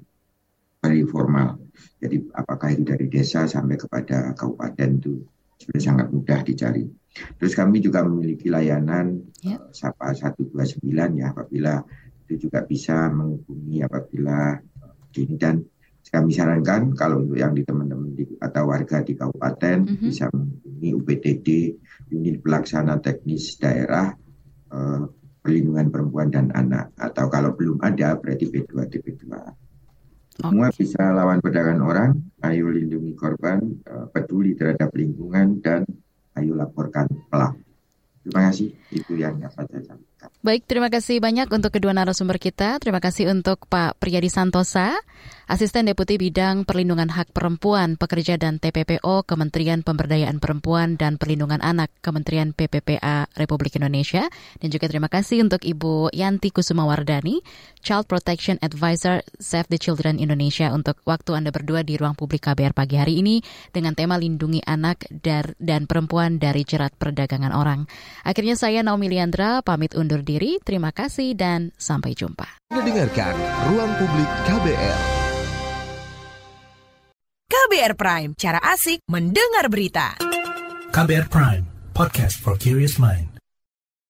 formal. Jadi apakah itu dari desa sampai kepada kabupaten itu sudah sangat mudah dicari. Terus kami juga memiliki layanan yep. uh, Sapa 129 ya apabila itu juga bisa menghubungi apabila ini dan kami sarankan kalau untuk yang di teman-teman di, atau warga di kabupaten mm -hmm. bisa menghubungi UPTD unit pelaksana teknis daerah uh, perlindungan perempuan dan anak. Atau kalau belum ada berarti P2 TP2 semua okay. bisa lawan perdagangan orang. Ayo lindungi korban uh, peduli terhadap lingkungan dan ayo laporkan pelaku. Terima kasih. Itu yang dapat saya sampaikan Baik, terima kasih banyak untuk kedua narasumber kita. Terima kasih untuk Pak Priyadi Santosa, Asisten Deputi Bidang Perlindungan Hak Perempuan, Pekerja dan TPPO Kementerian Pemberdayaan Perempuan dan Perlindungan Anak Kementerian PPPA Republik Indonesia. Dan juga terima kasih untuk Ibu Yanti Kusumawardani, Child Protection Advisor Save the Children Indonesia untuk waktu Anda berdua di ruang publik KBR pagi hari ini dengan tema lindungi anak dan perempuan dari jerat perdagangan orang. Akhirnya saya Naomi Liandra pamit undur diri. Terima kasih dan sampai jumpa. Mendengarkan Ruang Publik KBR. KBR Prime, cara asik mendengar berita. KBR Prime, podcast for curious mind.